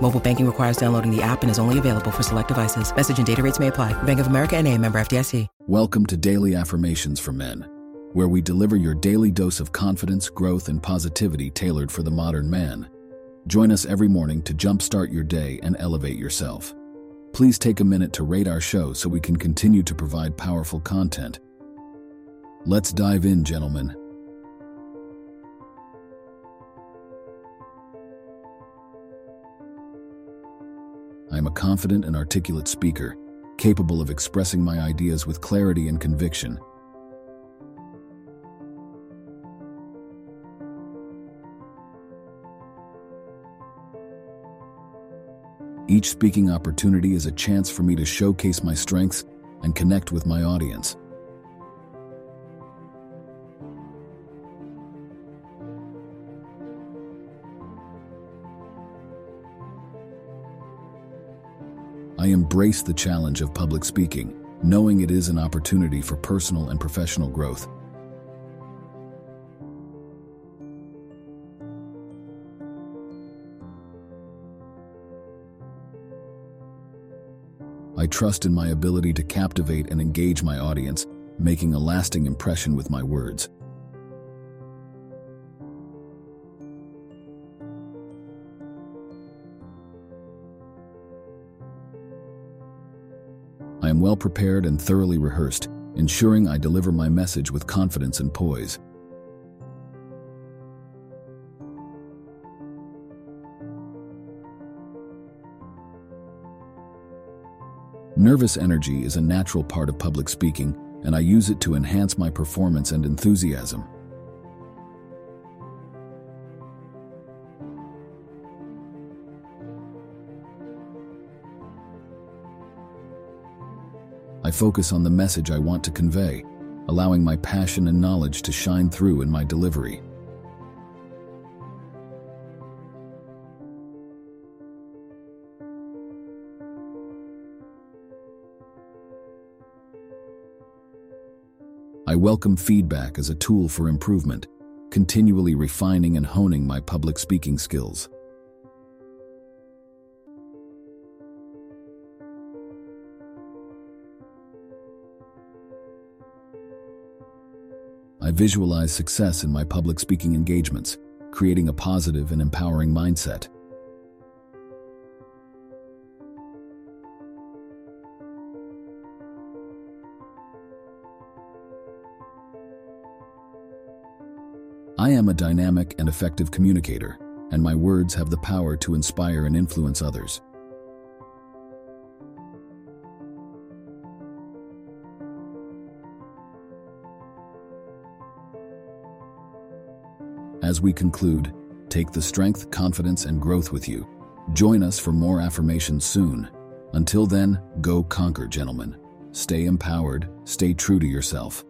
Mobile banking requires downloading the app and is only available for select devices. Message and data rates may apply. Bank of America and a member FDIC. Welcome to Daily Affirmations for Men, where we deliver your daily dose of confidence, growth, and positivity tailored for the modern man. Join us every morning to jumpstart your day and elevate yourself. Please take a minute to rate our show so we can continue to provide powerful content. Let's dive in, gentlemen. I am a confident and articulate speaker, capable of expressing my ideas with clarity and conviction. Each speaking opportunity is a chance for me to showcase my strengths and connect with my audience. I embrace the challenge of public speaking, knowing it is an opportunity for personal and professional growth. I trust in my ability to captivate and engage my audience, making a lasting impression with my words. I am well prepared and thoroughly rehearsed, ensuring I deliver my message with confidence and poise. Nervous energy is a natural part of public speaking, and I use it to enhance my performance and enthusiasm. I focus on the message I want to convey, allowing my passion and knowledge to shine through in my delivery. I welcome feedback as a tool for improvement, continually refining and honing my public speaking skills. I visualize success in my public speaking engagements, creating a positive and empowering mindset. I am a dynamic and effective communicator, and my words have the power to inspire and influence others. As we conclude, take the strength, confidence, and growth with you. Join us for more affirmations soon. Until then, go conquer, gentlemen. Stay empowered, stay true to yourself.